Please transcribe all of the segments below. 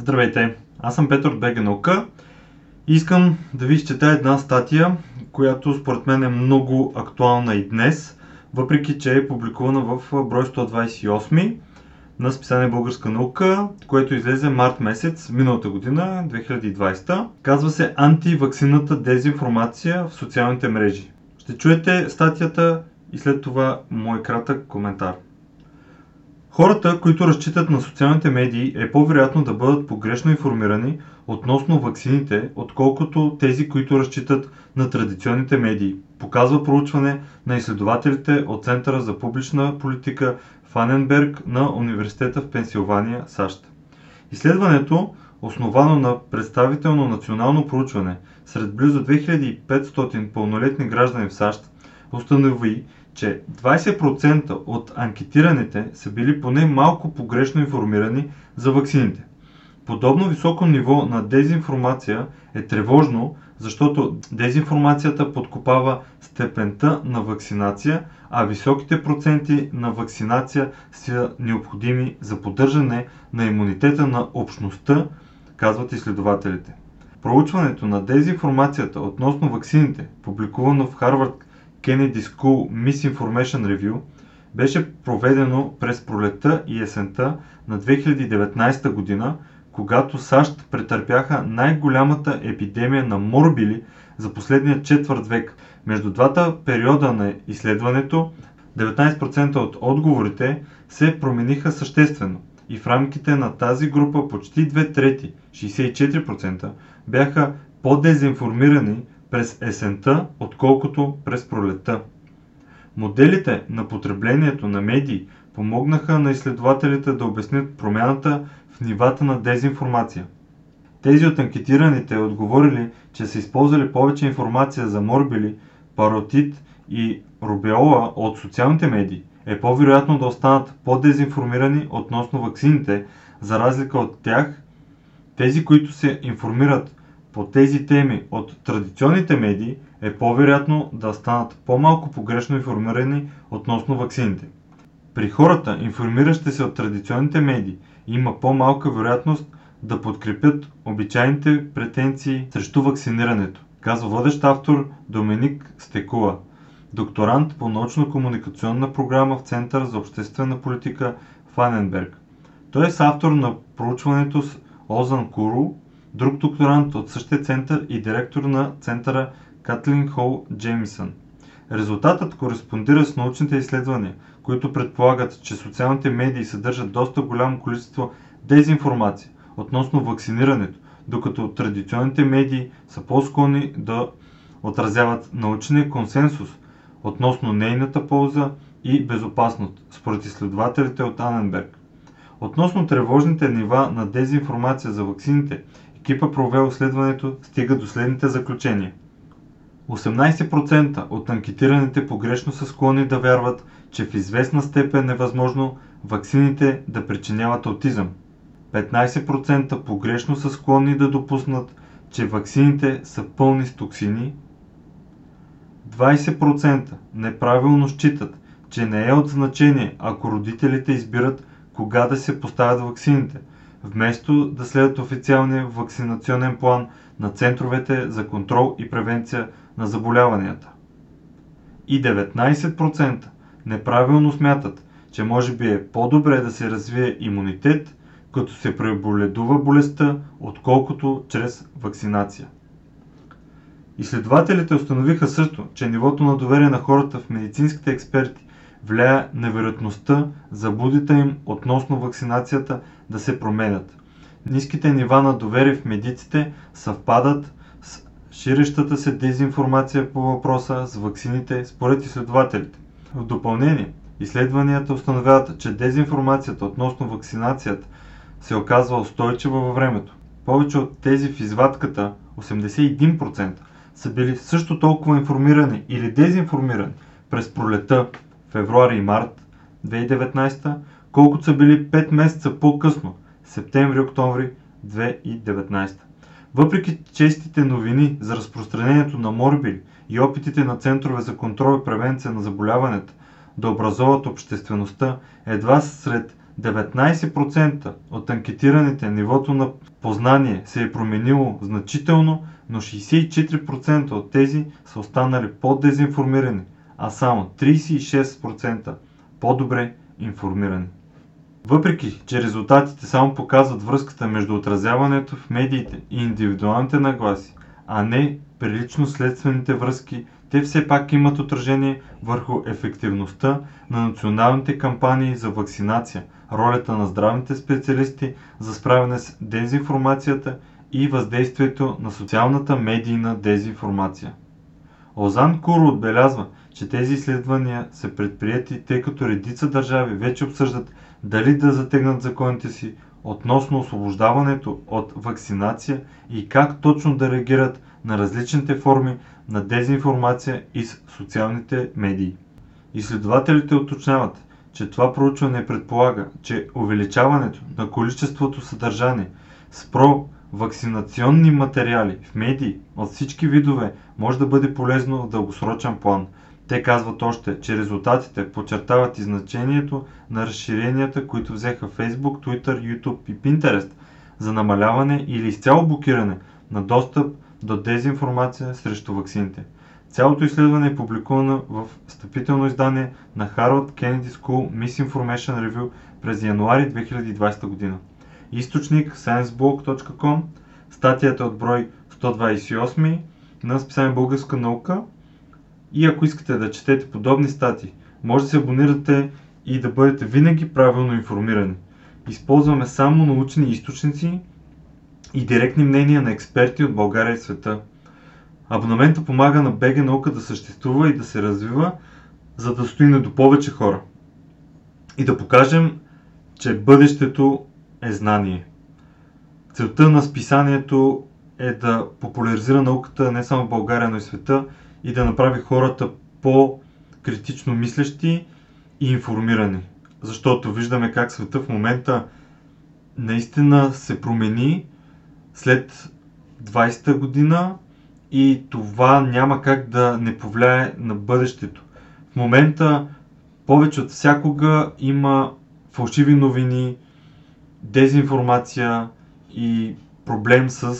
Здравейте, аз съм Петър от и искам да ви изчета една статия, която според мен е много актуална и днес, въпреки че е публикувана в брой 128 на списание Българска наука, което излезе март месец миналата година, 2020. Казва се Антивакцината дезинформация в социалните мрежи. Ще чуете статията и след това мой кратък коментар. Хората, които разчитат на социалните медии, е по-вероятно да бъдат погрешно информирани относно ваксините, отколкото тези, които разчитат на традиционните медии. Показва проучване на изследователите от Центъра за публична политика Фаненберг на Университета в Пенсилвания, САЩ. Изследването, основано на представително национално проучване сред близо 2500 пълнолетни граждани в САЩ, установи, че 20% от анкетираните са били поне малко погрешно информирани за ваксините. Подобно високо ниво на дезинформация е тревожно, защото дезинформацията подкопава степента на вакцинация, а високите проценти на вакцинация са необходими за поддържане на имунитета на общността, казват изследователите. Проучването на дезинформацията относно ваксините, публикувано в Harvard Kennedy School Misinformation Review беше проведено през пролетта и есента на 2019 година, когато САЩ претърпяха най-голямата епидемия на морбили за последния четвърт век. Между двата периода на изследването 19% от отговорите се промениха съществено и в рамките на тази група почти две трети, 64%, бяха по-дезинформирани през есента, отколкото през пролетта. Моделите на потреблението на медии помогнаха на изследователите да обяснят промяната в нивата на дезинформация. Тези от анкетираните отговорили, че са използвали повече информация за морбили, паротит и рубеола от социалните медии, е по-вероятно да останат по-дезинформирани относно ваксините, за разлика от тях, тези, които се информират по тези теми от традиционните медии, е по-вероятно да станат по-малко погрешно информирани относно ваксините. При хората, информиращи се от традиционните медии, има по-малка вероятност да подкрепят обичайните претенции срещу вакцинирането, казва водещ автор Доминик Стекула, докторант по научно-комуникационна програма в Център за обществена политика в Аненберг. Той е автор на проучването с Озан Куру друг докторант от същия център и директор на центъра Катлин Хол Джеймисън. Резултатът кореспондира с научните изследвания, които предполагат, че социалните медии съдържат доста голямо количество дезинформация относно вакцинирането, докато традиционните медии са по-склонни да отразяват научния консенсус относно нейната полза и безопасност, според изследователите от Аненберг. Относно тревожните нива на дезинформация за вакцините Екипа провел изследването стига до следните заключения. 18% от анкетираните погрешно са склонни да вярват, че в известна степен е възможно ваксините да причиняват аутизъм. 15% погрешно са склонни да допуснат, че ваксините са пълни с токсини. 20% неправилно считат, че не е от значение, ако родителите избират кога да се поставят ваксините – вместо да следват официалния вакцинационен план на центровете за контрол и превенция на заболяванията. И 19% неправилно смятат, че може би е по-добре да се развие имунитет, като се преболедува болестта, отколкото чрез вакцинация. Изследователите установиха също, че нивото на доверие на хората в медицинските експерти влияе на вероятността заблудите им относно вакцинацията да се променят. Ниските нива на доверие в медиците съвпадат с ширещата се дезинформация по въпроса с ваксините според изследователите. В допълнение, изследванията установяват, че дезинформацията относно вакцинацията се оказва устойчива във времето. Повече от тези в извадката, 81%, са били също толкова информирани или дезинформирани през пролета февруари и март 2019, колкото са били 5 месеца по-късно, септември-октомври 2019. Въпреки честите новини за разпространението на морбили и опитите на центрове за контрол и превенция на заболяването да образоват обществеността, едва сред 19% от анкетираните нивото на познание се е променило значително, но 64% от тези са останали по-дезинформирани, а само 36% по-добре информирани. Въпреки, че резултатите само показват връзката между отразяването в медиите и индивидуалните нагласи, а не прилично-следствените връзки, те все пак имат отражение върху ефективността на националните кампании за вакцинация, ролята на здравните специалисти за справяне с дезинформацията и въздействието на социалната медийна дезинформация. Озан Куро отбелязва, че тези изследвания са предприяти, тъй като редица държави вече обсъждат дали да затегнат законите си относно освобождаването от вакцинация и как точно да реагират на различните форми на дезинформация и социалните медии. Изследователите уточняват, че това проучване предполага, че увеличаването на количеството съдържание с про-вакцинационни материали в медии от всички видове може да бъде полезно в дългосрочен план. Те казват още, че резултатите подчертават и значението на разширенията, които взеха Facebook, Twitter, YouTube и Pinterest за намаляване или изцяло блокиране на достъп до дезинформация срещу ваксините. Цялото изследване е публикувано в встъпително издание на Harvard Kennedy School Misinformation Review през януари 2020 година. Източник scienceblog.com Статията е от брой 128 на списание Българска наука и ако искате да четете подобни статии, може да се абонирате и да бъдете винаги правилно информирани. Използваме само научни източници и директни мнения на експерти от България и света. Абонамента помага на БГ наука да съществува и да се развива, за да стои до повече хора. И да покажем, че бъдещето е знание. Целта на списанието е да популяризира науката не само в България, но и света и да направи хората по-критично мислещи и информирани. Защото виждаме как света в момента наистина се промени след 20-та година и това няма как да не повлияе на бъдещето. В момента повече от всякога има фалшиви новини, дезинформация и проблем с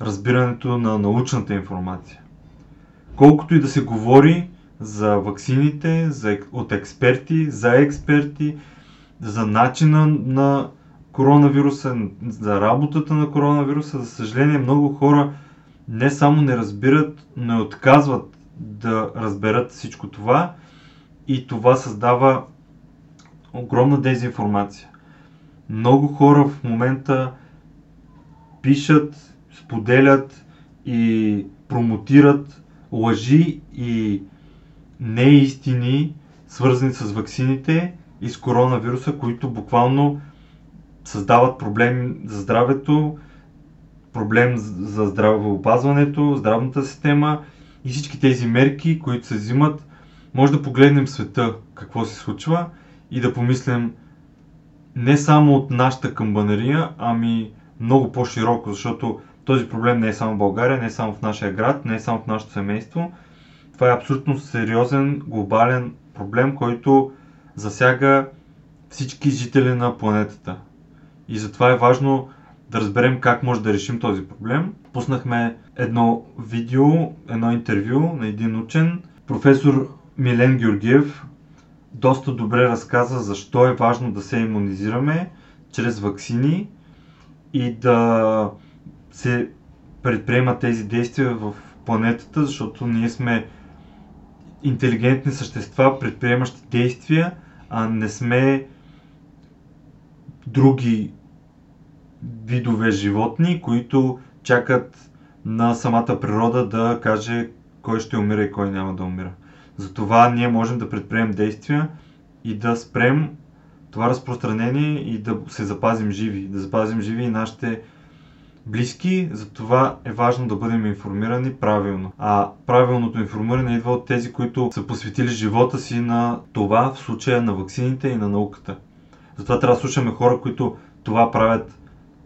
разбирането на научната информация. Колкото и да се говори за ваксините, за, от експерти, за експерти, за начина на коронавируса, за работата на коронавируса, за съжаление много хора не само не разбират, но и отказват да разберат всичко това и това създава огромна дезинформация. Много хора в момента пишат, споделят и промотират лъжи и неистини, свързани с ваксините и с коронавируса, които буквално създават проблеми за здравето, проблем за здравеопазването, здравната система и всички тези мерки, които се взимат, може да погледнем света, какво се случва и да помислим не само от нашата камбанария, ами много по-широко, защото този проблем не е само в България, не е само в нашия град, не е само в нашето семейство. Това е абсолютно сериозен глобален проблем, който засяга всички жители на планетата. И затова е важно да разберем как може да решим този проблем. Пуснахме едно видео, едно интервю на един учен, професор Милен Георгиев, доста добре разказа защо е важно да се иммунизираме чрез вакцини и да се предприемат тези действия в планетата, защото ние сме интелигентни същества, предприемащи действия, а не сме други видове животни, които чакат на самата природа да каже кой ще умира и кой няма да умира. Затова ние можем да предприемем действия и да спрем това разпространение и да се запазим живи, да запазим живи и нашите близки, затова е важно да бъдем информирани правилно. А правилното информиране идва от тези, които са посветили живота си на това, в случая на ваксините и на науката. Затова трябва да слушаме хора, които това правят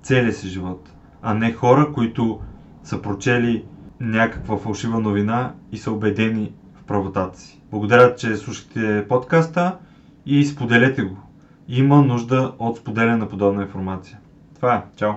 целия си живот, а не хора, които са прочели някаква фалшива новина и са убедени в правотата си. Благодаря, че слушахте подкаста и споделете го. има нужда от споделяне на подобна информация. Това е. Чао!